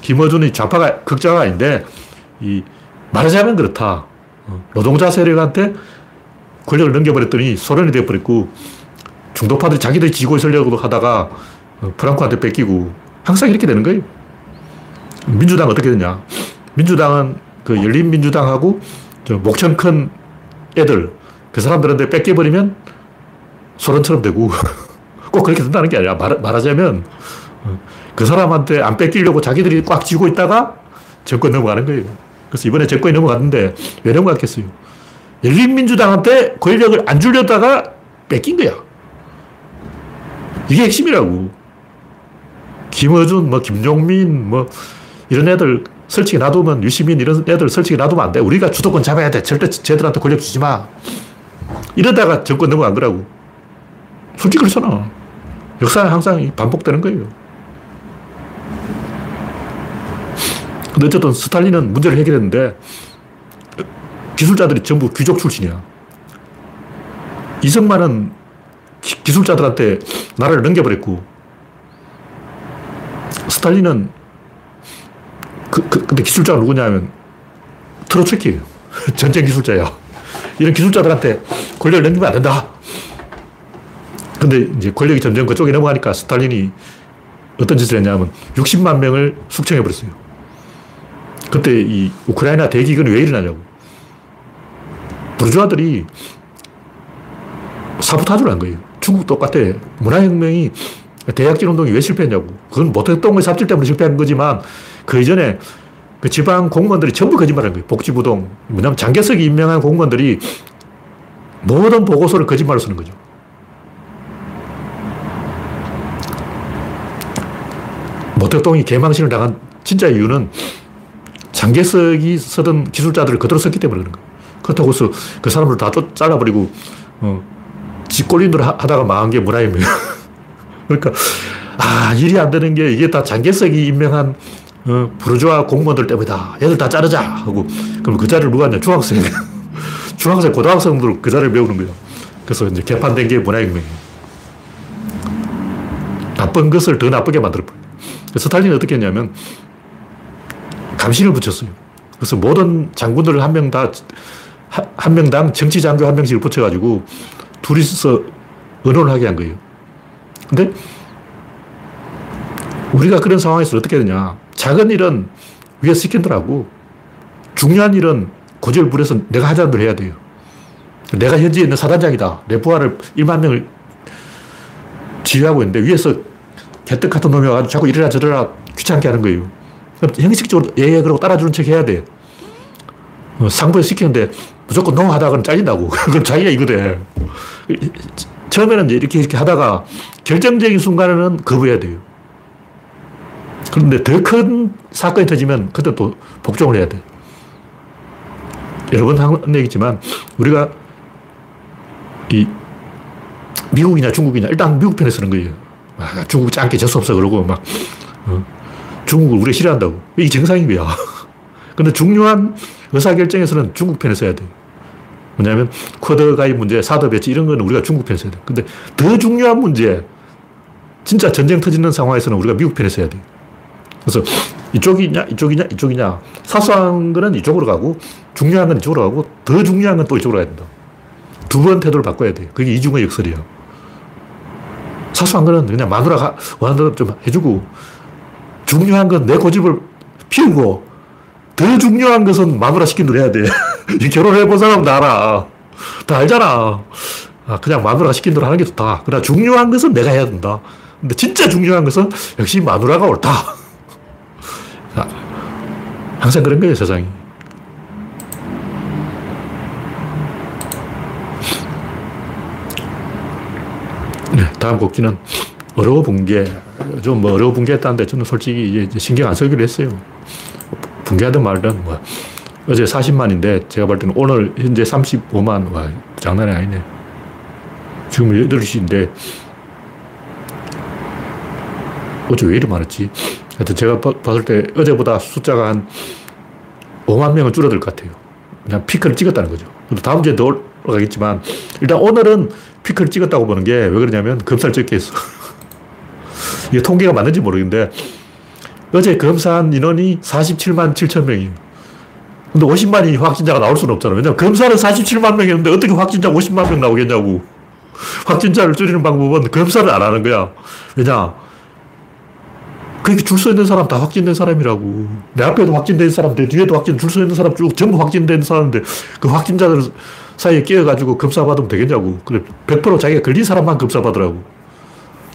김어준이 좌파가 극자가 아닌데 이 말하자면 그렇다. 어, 노동자 세력한테 권력을 넘겨버렸더니 소련이 되어버렸고 중도파들이 자기들이 지고 있으려고 하다가 어, 프랑코한테 뺏기고 항상 이렇게 되는 거예요. 민주당 어떻게 되냐. 민주당은 그 열린민주당하고 목청 큰 애들 그 사람들한테 뺏겨버리면 소련처럼 되고 꼭 그렇게 된다는 게 아니라 말, 말하자면 어, 그 사람한테 안 뺏기려고 자기들이 꽉 쥐고 있다가 정권 넘어가는 거예요. 그래서 이번에 정권이 넘어갔는데 왜 넘어갔겠어요? 열린민주당한테 권력을 안 주려다가 뺏긴 거야. 이게 핵심이라고. 김어준, 뭐, 김종민, 뭐, 이런 애들 설치게 놔두면 유시민 이런 애들 설치게 놔두면 안 돼. 우리가 주도권 잡아야 돼. 절대 쟤들한테 권력 주지 마. 이러다가 정권 넘어간 거라고. 솔직히 그렇잖아. 역사는 항상 반복되는 거예요. 근데 어쨌든 스탈린은 문제를 해결했는데 기술자들이 전부 귀족 출신이야. 이승만은 기, 술자들한테 나라를 넘겨버렸고 스탈린은 그, 그, 근데 기술자가 누구냐면 트로츠키예요. 전쟁 기술자야. 이런 기술자들한테 권력을 넘기면 안 된다. 근데 이제 권력이 점점 그쪽에 넘어가니까 스탈린이 어떤 짓을 했냐면 60만 명을 숙청해버렸어요. 그때 이 우크라이나 대기근이 왜 일어나냐고. 부르주아들이 사부타주를 한 거예요. 중국 똑같아. 문화혁명이 대약진 운동이 왜 실패했냐고. 그건 모택동의 삽질 때문에 실패한 거지만 그 이전에 그 지방 공무원들이 전부 거짓말한 거예요. 복지부동. 뭐냐면 장개석이 임명한 공무원들이 모든 보고서를 거짓말로 쓰는 거죠. 모택동이 개망신을 당한 진짜 이유는 장개석이 쓰던 기술자들을 그대로 썼기 때문에 그런 거예요. 그렇다고 해서 그 사람들 다 쫓, 잘라버리고, 어, 지꼴린들 하다가 망한 게 문화입니다. 그러니까, 아, 일이 안 되는 게 이게 다 장개석이 임명한 어, 부르주아 공무원들 때문이다. 얘들 다 자르자. 하고, 그럼 그 자리를 누가 하냐? 중학생. 중학생, 고등학생들 그 자리를 배우는 거예요. 그래서 이제 개판된 게 문화혁명이에요. 나쁜 것을 더 나쁘게 만들어버려요. 스탈린은 어떻게 했냐면, 감신을 붙였어요. 그래서 모든 장군들을 한 명 다, 한 명당 정치 장교 한 명씩을 붙여가지고 둘이서 의논을 하게 한 거예요. 근데 우리가 그런 상황에서 어떻게 되냐. 작은 일은 위에 시킨더라고. 중요한 일은 부려서 내가 하자는 대로 해야 돼요. 내가 현지에 있는 사단장이다. 내 부하를 1만 명을 지휘하고 있는데 위에서 개떡 같은 놈이 와가지고 자꾸 이래라 저래라 귀찮게 하는 거예요. 형식적으로 예 예 그러고 따라주는 척 해야 돼. 어, 상부에 시키는데 무조건 노 하다가는 잘린다고. 그건 자기가 이거대. 처음에는 이렇게 이렇게 하다가 결정적인 순간에는 거부해야 돼요. 그런데 더 큰 사건이 터지면 그때 또 복종을 해야 돼. 여러 번 한 얘기지만 우리가 이 미국이냐 중국이냐 일단 미국 편에 서는 거예요. 아, 중국 짱게 재수 없어 그러고 막 어, 중국을 우리 싫어한다고. 이게 정상인 거야. 근데 중요한 의사결정에서는 중국 편에 서야 돼. 뭐냐면 쿼드 가입 문제, 사드 배치 이런 거는 우리가 중국 편에 서야 돼. 근데 더 중요한 문제, 진짜 전쟁 터지는 상황에서는 우리가 미국 편에 서야 돼. 그래서 이쪽이냐, 이쪽이냐, 이쪽이냐. 사소한 거는 이쪽으로 가고, 중요한 건 이쪽으로 가고, 더 중요한 건 또 이쪽으로 가야 된다. 두 번 태도를 바꿔야 돼. 그게 이중의 역설이야. 사소한 거는 그냥 마누라가 원하는 좀 해주고, 중요한 건 내 고집을 피우고, 더 중요한 것은 마누라 시킨 대로 해야 돼. 결혼해 본 사람은 다 알아. 다 알잖아. 아, 그냥 마누라가 시킨 대로 하는 게 좋다. 그러나 중요한 것은 내가 해야 된다. 근데 진짜 중요한 것은 역시 마누라가 옳다. 아, 항상 그런 거예요, 세상이. 네, 다음 곡지는 어려워 붕괴. 좀 뭐 어려워 붕괴했다는데 저는 솔직히 신경 안 쓰기로 했어요. 붕괴하든 말든 뭐 어제 40만인데 제가 볼 때는 오늘 현재 35만 와 장난이 아니네. 지금 8시인데 어제 왜 이리 많았지? 하여튼 제가 봤을 때 어제보다 숫자가 한 5만 명은 줄어들 것 같아요. 그냥 피크를 찍었다는 거죠. 다음 주에 더 올라가겠지만 일단 오늘은 피크를 찍었다고 보는 게 왜 그러냐면 검사를 적게 했어. 이게 통계가 맞는지 모르겠는데 어제 검사한 인원이 47만 7천 명이에요. 근데 50만이 확진자가 나올 수는 없잖아. 왜냐면 검사는 47만 명이었는데 어떻게 확진자 50만 명 나오겠냐고. 확진자를 줄이는 방법은 검사를 안 하는 거야. 왜냐? 그렇게 줄 서 있는 사람 다 확진된 사람이라고. 내 앞에도 확진된 사람, 내 뒤에도 확진, 줄 서 있는 사람 쭉 전부 확진된 사람인데 그 확진자들 사이에 끼어가지고 검사 받으면 되겠냐고. 그래, 100% 자기가 걸린 사람만 검사 받으라고.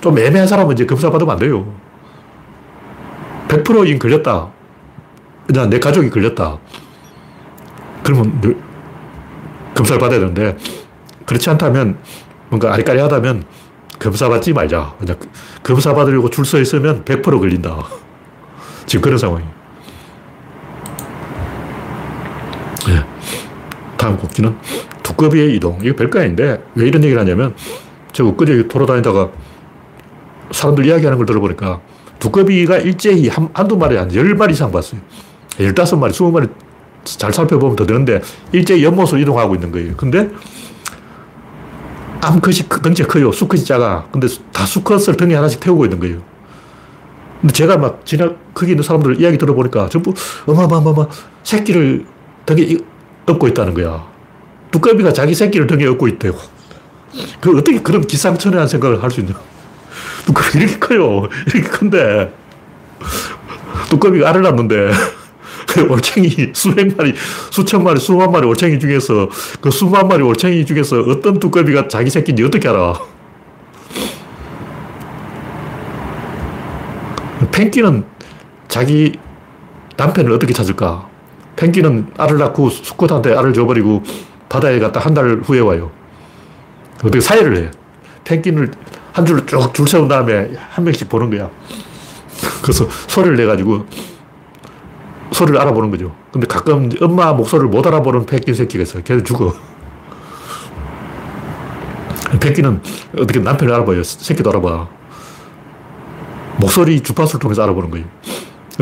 좀 애매한 사람은 이제 검사 받으면 안 돼요. 100%인 걸렸다. 그냥 내 가족이 걸렸다. 그러면 검사를 받아야 되는데, 그렇지 않다면, 뭔가 아리까리하다면 검사 받지 말자. 그냥 검사 받으려고 줄 서 있으면 100% 걸린다. 지금 그런 상황이에요. 네. 다음 곡지는 두꺼비의 이동. 이거 별거 아닌데 왜 이런 얘기를 하냐면 제가 엊그제 돌아다니다가 사람들 이야기하는 걸 들어보니까 두꺼비가 일제히 한, 한두 마리 한열 마리 이상 봤어요. 열다섯 마리, 스무 마리 잘 살펴보면 더 되는데 일제히 연못으로 이동하고 있는 거예요. 근데 암컷이 덩치가 커요. 수컷이 작아. 근데 다 수컷을 등에 하나씩 태우고 있는 거예요. 근데 제가 막 지나, 거기 있는 사람들 이야기 들어보니까 전부 어마어마어마 새끼를 등에 업고 있다는 거야. 두꺼비가 자기 새끼를 등에 업고 있대요. 그 어떻게 그런 기상천외한 생각을 할 수 있냐. 두꺼비 이렇게 커요. 이렇게 큰데. 두꺼비가 알을 낳는데. 올챙이 수백 마리, 수천 마리, 수만 마리 올챙이 중에서 그 수만 마리 올챙이 중에서 어떤 두꺼비가 자기 새끼인지 어떻게 알아? 펭귄은 자기 남편을 어떻게 찾을까? 펭귄은 알을 낳고 수컷한테 알을 줘버리고 바다에 갔다 한 달 후에 와요. 어떻게 사회를 해? 펭귄을 한줄 세운 다음에 한 명씩 보는 거야. 그래서 소리를 내가지고 소리를 알아보는 거죠. 근데 가끔 엄마 목소리를 못 알아보는 펭귄 새끼가 있어요. 걔는 죽어. 펭귄은 어떻게 남편을 알아봐요. 새끼도 알아봐. 목소리 주파수를 통해서 알아보는 거예요.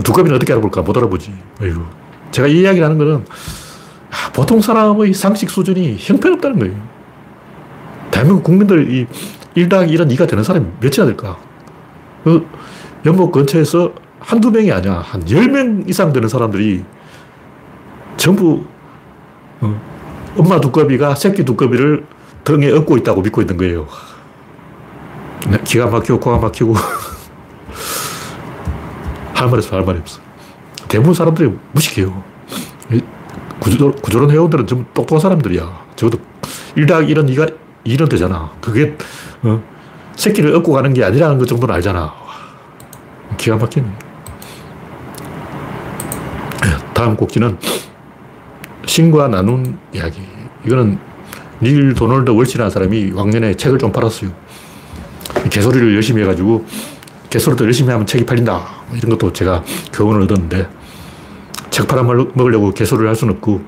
두꺼비는 어떻게 알아볼까? 못 알아보지. 아이고. 제가 이 이야기를 하는 거는 아, 보통 사람의 상식 수준이 형편없다는 거예요. 대한민국 국민들 이 1당 1은 2가 되는 사람이 몇이나 될까? 그 연못 근처에서 한두 명이 아니야. 한 10명 이상 되는 사람들이 전부 어, 엄마 두꺼비가 새끼 두꺼비를 등에 업고 있다고 믿고 있는 거예요. 네, 기가 막히고 코가 막히고 할 말이 없어, 할 말이 없어. 대부분 사람들이 무식해요. 구조, 구조론 회원들은 좀 똑똑한 사람들이야. 적어도 1당 1은 2가 2는 되잖아. 그게, 어, 새끼를 얻고 가는 게 아니라는 것 정도는 알잖아. 기가 막히네. 다음 꼭지는 신과 나눈 이야기. 이거는 닐 도널드 월치라는 사람이 왕년에 책을 좀 팔았어요. 개소리를 열심히 해가지고 개소리도 열심히 하면 책이 팔린다. 이런 것도 제가 교훈을 얻었는데 책 팔아 먹으려고 개소리를 할 수는 없고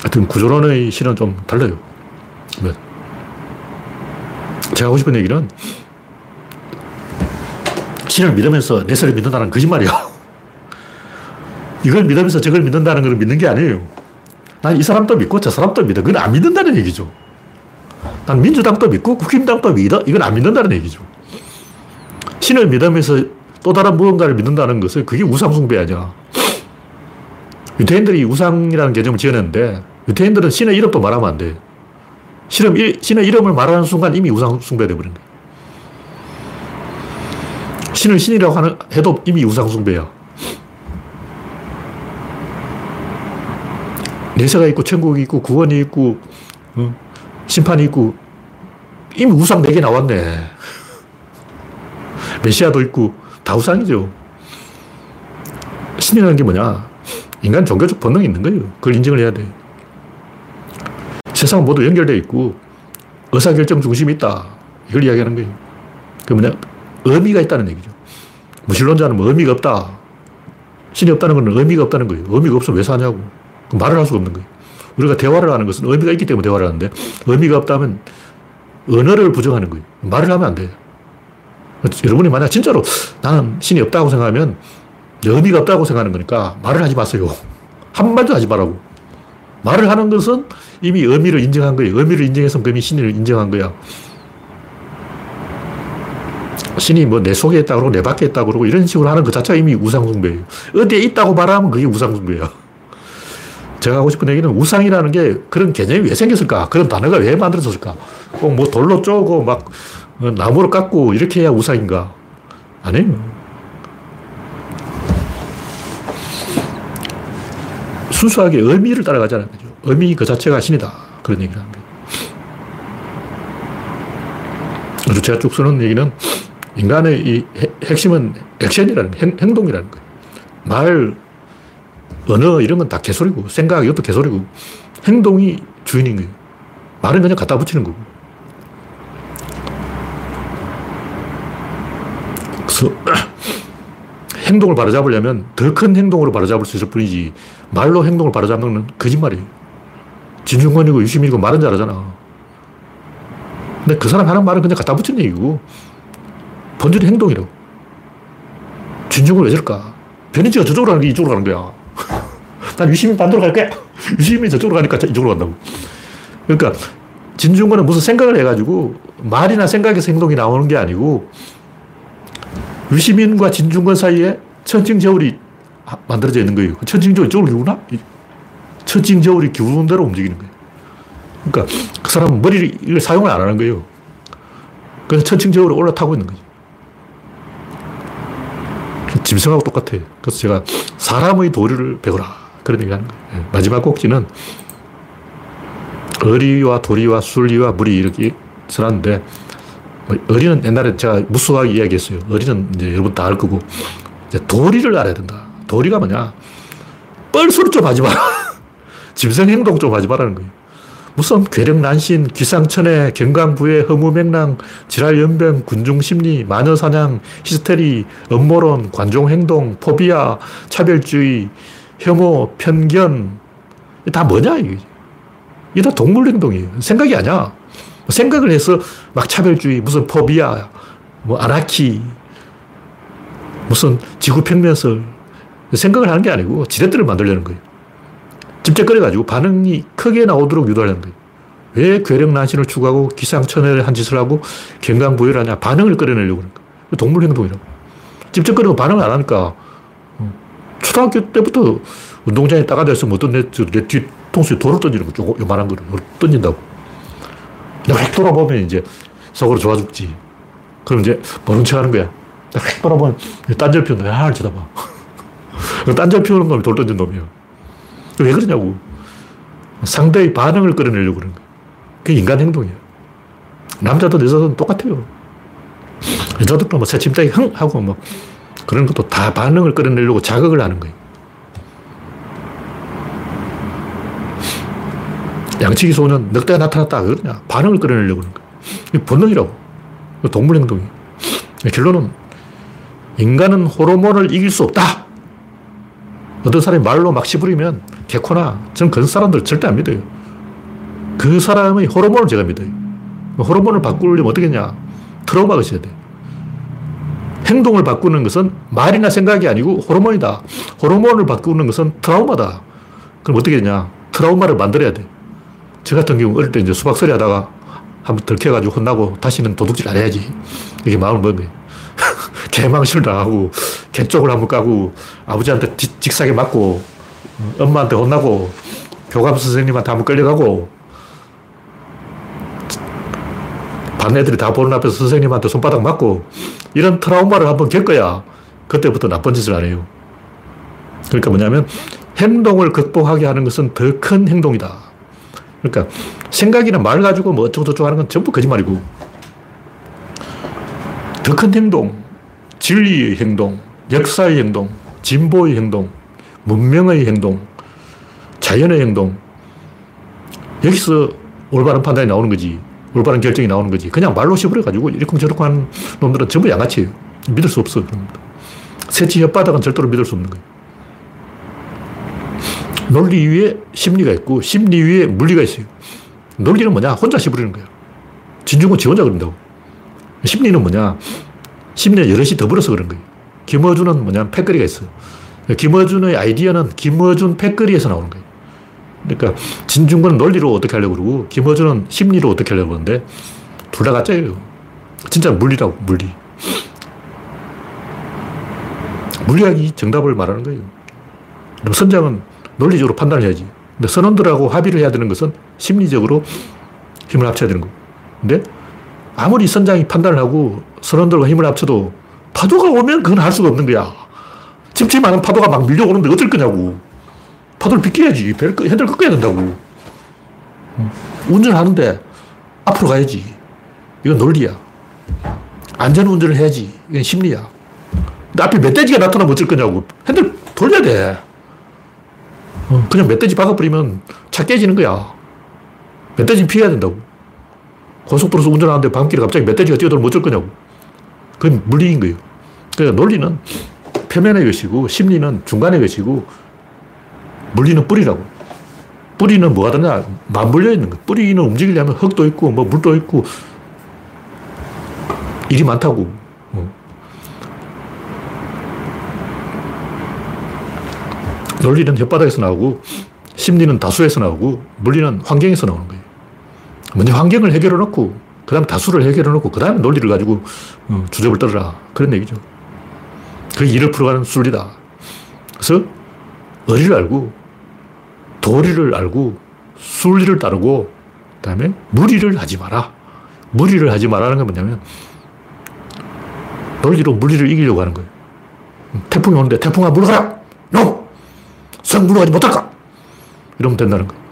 하여튼 구조론의 실은 좀 달라요. 네. 제가 하고 싶은 얘기는 신을 믿으면서 내 설을 믿는다는 거짓말이야. 이걸 믿으면서 저걸 믿는다는 걸 믿는 게 아니에요. 난 이 사람도 믿고 저 사람도 믿어. 그건 안 믿는다는 얘기죠. 난 민주당도 믿고 국힘당도 믿어. 이건 안 믿는다는 얘기죠. 신을 믿으면서 또 다른 무언가를 믿는다는 것은 그게 우상숭배 아니야. 유태인들이 우상이라는 개념을 지어냈는데 유태인들은 신의 이름도 말하면 안 돼. 신의, 신의 이름을 말하는 순간 이미 우상숭배가 되버린 거야. 신을 신이라고 하는, 해도 이미 우상숭배야. 내세가 있고, 천국이 있고, 구원이 있고, 어? 심판이 있고, 이미 우상 4개 나왔네. 메시아도 있고, 다 우상이죠. 신이라는 게 뭐냐? 인간 종교적 본능이 있는 거예요. 그걸 인정을 해야 돼. 세상은 모두 연결되어 있고, 의사결정 중심이 있다. 이걸 이야기하는 거예요. 그 뭐냐? 의미가 있다는 얘기죠. 무신론자는 뭐 의미가 없다. 신이 없다는 건 의미가 없다는 거예요. 의미가 없으면 왜 사냐고. 말을 할 수가 없는 거예요. 우리가 대화를 하는 것은 의미가 있기 때문에 대화를 하는데 의미가 없다면 언어를 부정하는 거예요. 말을 하면 안 돼요. 여러분이 만약 진짜로 나는 신이 없다고 생각하면 의미가 없다고 생각하는 거니까 말을 하지 마세요. 한마디도 하지 말라고. 말을 하는 것은 이미 의미를 인정한 거예요. 의미를 인정해서 그미 신을 인정한 거야. 신이 뭐 내 속에 있다고 그러고 내 밖에 있다고 그러고 이런 식으로 하는 것 자체가 이미 우상숭배예요. 어디에 있다고 말하면 그게 우상숭배야. 제가 하고 싶은 얘기는 우상이라는 게 그런 개념이 왜 생겼을까? 그런 단어가 왜 만들어졌을까? 꼭 뭐 돌로 쪼고 막 어, 나무로 깎고 이렇게 해야 우상인가? 아니에요. 순수하게 의미를 따라가자는 거죠. 의미 그 자체가 신이다. 그런 얘기를 합니다. 그래서 제가 쭉 쓰는 얘기는 인간의 이 핵심은 액션이라는 행, 행동이라는 거예요. 말, 언어 이런 건 다 개소리고 생각 이것도 개소리고 행동이 주인인 거예요. 말은 그냥 갖다 붙이는 거고. 그래서 행동을 바로잡으려면 더 큰 행동으로 바로잡을 수 있을 뿐이지 말로 행동을 바로잡는 건 거짓말이에요. 진중권이고 유시민이고 말은 잘하잖아. 근데 그 사람 하는 말은 그냥 갖다 붙인 얘기고 본질이 행동이라고. 진중을 왜 저럴까? 변인지가 저쪽으로 가는 게 이쪽으로 가는 거야. 난 유시민 반대로 갈게. 유시민이 저쪽으로 가니까 이쪽으로 간다고. 그러니까 진중권은 무슨 생각을 해가지고 말이나 생각에서 행동이 나오는 게 아니고 유시민과 진중권 사이에 천칭저울이 만들어져 있는 거예요. 그 천칭저울이 이쪽으로 기우나? 천칭저울이 기우는 대로 움직이는 거예요. 그러니까 그 사람은 머리를 사용을 안 하는 거예요. 그래서 천칭저울에 올라타고 있는 거죠. 짐승하고 똑같아요. 그래서 제가 사람의 도리를 배우라. 예, 마지막 꼭지는 어리와 도리와 순리와 물이 이렇게 써놨는데 뭐 어리는 옛날에 제가 무수하게 이야기했어요. 어리는 이제 여러분 다 알 거고 도리를 알아야 된다. 도리가 뭐냐? 뻘소리 좀 하지 마라. 짐승 행동 좀 하지 말라는 거예요. 무슨 괴력난신, 기상천외, 경강부회, 허무맹랑, 지랄연병, 군중심리, 마녀사냥, 히스테리, 음모론, 관종행동, 포비아, 차별주의, 혐오, 편견, 다 뭐냐, 이게. 이게 다 동물 행동이에요. 생각이 아니야. 생각을 해서 막 차별주의, 무슨 포비아, 뭐 아나키, 무슨 지구평면설, 생각을 하는 게 아니고 지렛대를 만들려는 거예요. 집적거려가지고 반응이 크게 나오도록 유도하는 거예요. 왜 괴력난신을 추구하고 기상천외한 짓을 하고 경강부여를 하냐. 반응을 끌어내려고 그러는 거예요. 동물 행동이라고. 집적거리고 반응을 안 하니까 어, 초등학교 때부터 운동장에 따가대서 어떤 내, 내 뒤통수에 돌을 던지는 거, 요만한 거를 던진다고. 내가 획 돌아보면 이제 속으로 좋아 죽지. 그럼 이제 모른 척 하는 거야. 획 돌아보면 딴절 피우는 거야. 하나 쳐다봐. 딴절 피우는 놈이 돌 던진 놈이야. 왜 그러냐고. 상대의 반응을 끌어내려고 그런 거예요. 그게 인간 행동이에요. 남자도 여자도 똑같아요. 여자들도 뭐 새침대기 흥! 하고 뭐 그런 것도 다 반응을 끌어내려고 자극을 하는 거예요. 양치기 소는 늑대가 나타났다. 그러냐. 반응을 끌어내려고 그런 거예요. 본능이라고. 동물 행동이에요. 결론은 인간은 호르몬을 이길 수 없다. 어떤 사람이 말로 막 씹으리면 개코나 저는 그런 사람들 절대 안 믿어요. 그 사람의 호르몬을 제가 믿어요. 호르몬을 바꾸려면 어떻게 냐 트라우마가 있어야 돼. 행동을 바꾸는 것은 말이나 생각이 아니고 호르몬이다. 호르몬을 바꾸는 것은 트라우마다. 그럼 어떻게 되냐? 트라우마를 만들어야 돼. 저 같은 경우 어릴 때 이제 수박소리 하다가 한번 들켜가지고 혼나고 다시는 도둑질 안 해야지. 이게 마음을 먹은 거예요. 개망신을 당하고 개쪽을 한번 까고 아버지한테 직사게 맞고 엄마한테 혼나고 교감 선생님한테 한번 끌려가고 반 애들이 다 보는 앞에서 선생님한테 손바닥 맞고 이런 트라우마를 한번 겪어야 그때부터 나쁜 짓을 안 해요. 그러니까 뭐냐면 행동을 극복하게 하는 것은 더 큰 행동이다. 그러니까 생각이나 말 가지고 뭐 어쩌고저쩌고 하는 건 전부 거짓말이고 더 큰 행동, 진리의 행동, 역사의 행동, 진보의 행동, 문명의 행동, 자연의 행동. 여기서 올바른 판단이 나오는 거지. 올바른 결정이 나오는 거지. 그냥 말로 씹어가지고 이렇쿵저렇쿵 하는 놈들은 전부 양아치예요. 믿을 수 없어. 새치 혓바닥은 절대로 믿을 수 없는 거예요. 논리 위에 심리가 있고 심리 위에 물리가 있어요. 논리는 뭐냐? 혼자 씹으려는 거예요. 진중은 지 혼자 그런다고. 심리는 뭐냐? 심리는 여럿이 더불어서 그런 거예요. 김어준은 뭐냐면 패거리가 있어요. 김어준의 아이디어는 김어준 패거리에서 나오는 거예요. 그러니까 진중권은 논리로 어떻게 하려고 그러고 김어준은 심리로 어떻게 하려고 그러는데 둘 다 가짜예요. 진짜 물리라고, 물리. 물리학이 정답을 말하는 거예요. 그럼 선장은 논리적으로 판단을 해야지. 근데 선원들하고 합의를 해야 되는 것은 심리적으로 힘을 합쳐야 되는 거. 근데 아무리 선장이 판단을 하고 선원들과 힘을 합쳐도 파도가 오면 그건 할 수가 없는 거야. 찜찜하는 파도가 막 밀려오는데 어쩔 거냐고. 파도를 비껴야지. 핸들을 꺾어야 된다고. 운전하는데 앞으로 가야지. 이건 논리야. 안전 운전을 해야지. 이건 심리야. 근데 앞에 멧돼지가 나타나면 어쩔 거냐고. 핸들 돌려야 돼. 어, 그냥 멧돼지 박아버리면 차 깨지는 거야. 멧돼지 피해야 된다고. 고속도로에서 운전하는데 밤길에 갑자기 멧돼지가 뛰어들면 어쩔 거냐고. 그건 물리인 거예요. 그러니까 논리는 표면의 것이고 심리는 중간의 것이고 물리는 뿌리라고. 뿌리는 뭐가 다르냐? 맞물려 있는 거. 뿌리는 움직이려면 흙도 있고 뭐 물도 있고 일이 많다고. 어. 논리는 혓바닥에서 나오고 심리는 다수에서 나오고 물리는 환경에서 나오는 거예요. 먼저 환경을 해결해 놓고 그 다음 다수를 해결해 놓고 그 다음에 논리를 가지고 어, 주접을 떨어라. 그런 얘기죠. 그게 일을 풀어가는 순리다. 그래서 의리를 알고 도리를 알고 순리를 따르고 그 다음에 무리를 하지 마라. 무리를 하지 말라는 건 뭐냐면 논리로 물리를 이기려고 하는 거예요. 태풍이 오는데 태풍아 물러가라! No! 성 물러가지 못할까? 이러면 된다는 거예요.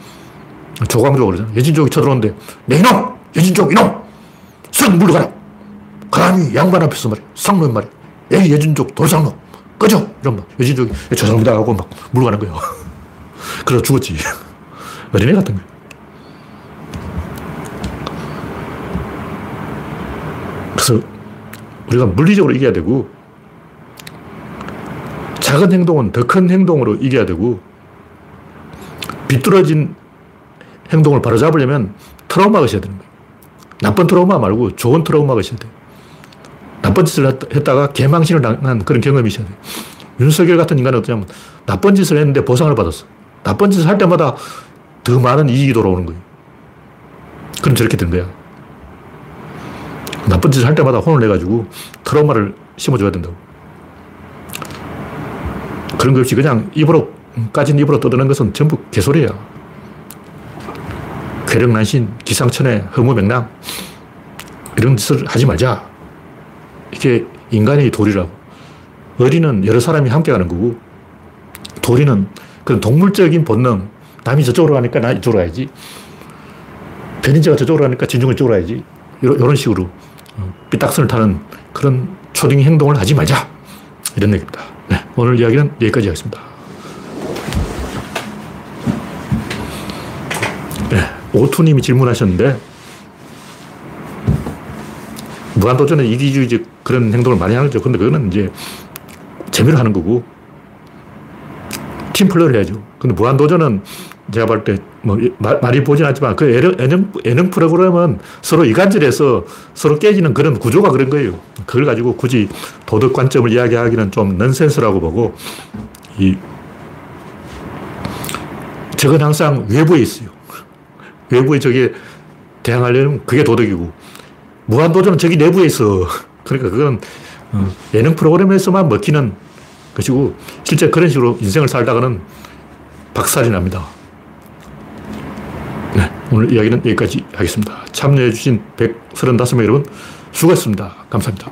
조광조 그러잖아. 예진족이 쳐들어오는데 내 이놈! 예진족 이놈! 성 물러가라! 감히 양반 앞에서 말이야. 상놈 말이야. 예, 예진족 돌상놈. 꺼져! 이러면 예진족이 죄송합니다 하고 막 물러가는 거예요. 그래서 죽었지. 어린애 같은 거예요. 그래서 우리가 물리적으로 이겨야 되고 작은 행동은 더 큰 행동으로 이겨야 되고 비뚤어진 행동을 바로잡으려면 트라우마가 있어야 되는 거예요. 나쁜 트라우마 말고 좋은 트라우마가 있어야 돼요. 나쁜 짓을 했다가 개망신을 당한 그런 경험이 있어야 돼요. 윤석열 같은 인간은 어쩌냐면 나쁜 짓을 했는데 보상을 받았어. 나쁜 짓을 할 때마다 더 많은 이익이 돌아오는 거예요. 그럼 저렇게 된 거야. 나쁜 짓을 할 때마다 혼을 내가지고 트라우마를 심어줘야 된다고. 그런 거 없이 그냥 입으로, 까진 입으로 떠드는 것은 전부 개소리야. 괴력난신, 기상천외, 허무맹랑. 이런 짓을 하지 말자. 이게 인간의 도리라고. 어리는 여러 사람이 함께 가는 거고, 도리는 그런 동물적인 본능. 남이 저쪽으로 가니까 나 이쪽으로 가야지. 변인자가 저쪽으로 가니까 진중은 이쪽으로 가야지. 이런 식으로 어, 삐딱선을 타는 그런 초딩 행동을 하지 말자. 이런 얘기입니다. 네, 오늘 이야기는 여기까지 하겠습니다. 네, 오투님이 질문하셨는데, 무한도전은 이기주의적 그런 행동을 많이 하죠. 근데 그거는 이제 재미로 하는 거고, 팀플레이를 해야죠. 근데 무한도전은 제가 볼 때, 뭐, 많이 보진 않지만 그 예능, 예능, 예능 프로그램은 서로 이간질해서 서로 깨지는 그런 구조가 그런 거예요. 그걸 가지고 굳이 도덕 관점을 이야기하기는 좀 넌센스라고 보고, 이, 적은 항상 외부에 있어요. 외부에 저게 대항하려면 그게 도덕이고, 무한도전은 저기 내부에 있어. 그러니까 그건 어, 예능 프로그램에서만 먹히는 것이고, 실제 그런 식으로 인생을 살다가는 박살이 납니다. 네, 오늘 이야기는 여기까지 하겠습니다. 참여해주신 135명 여러분 수고했습니다. 감사합니다.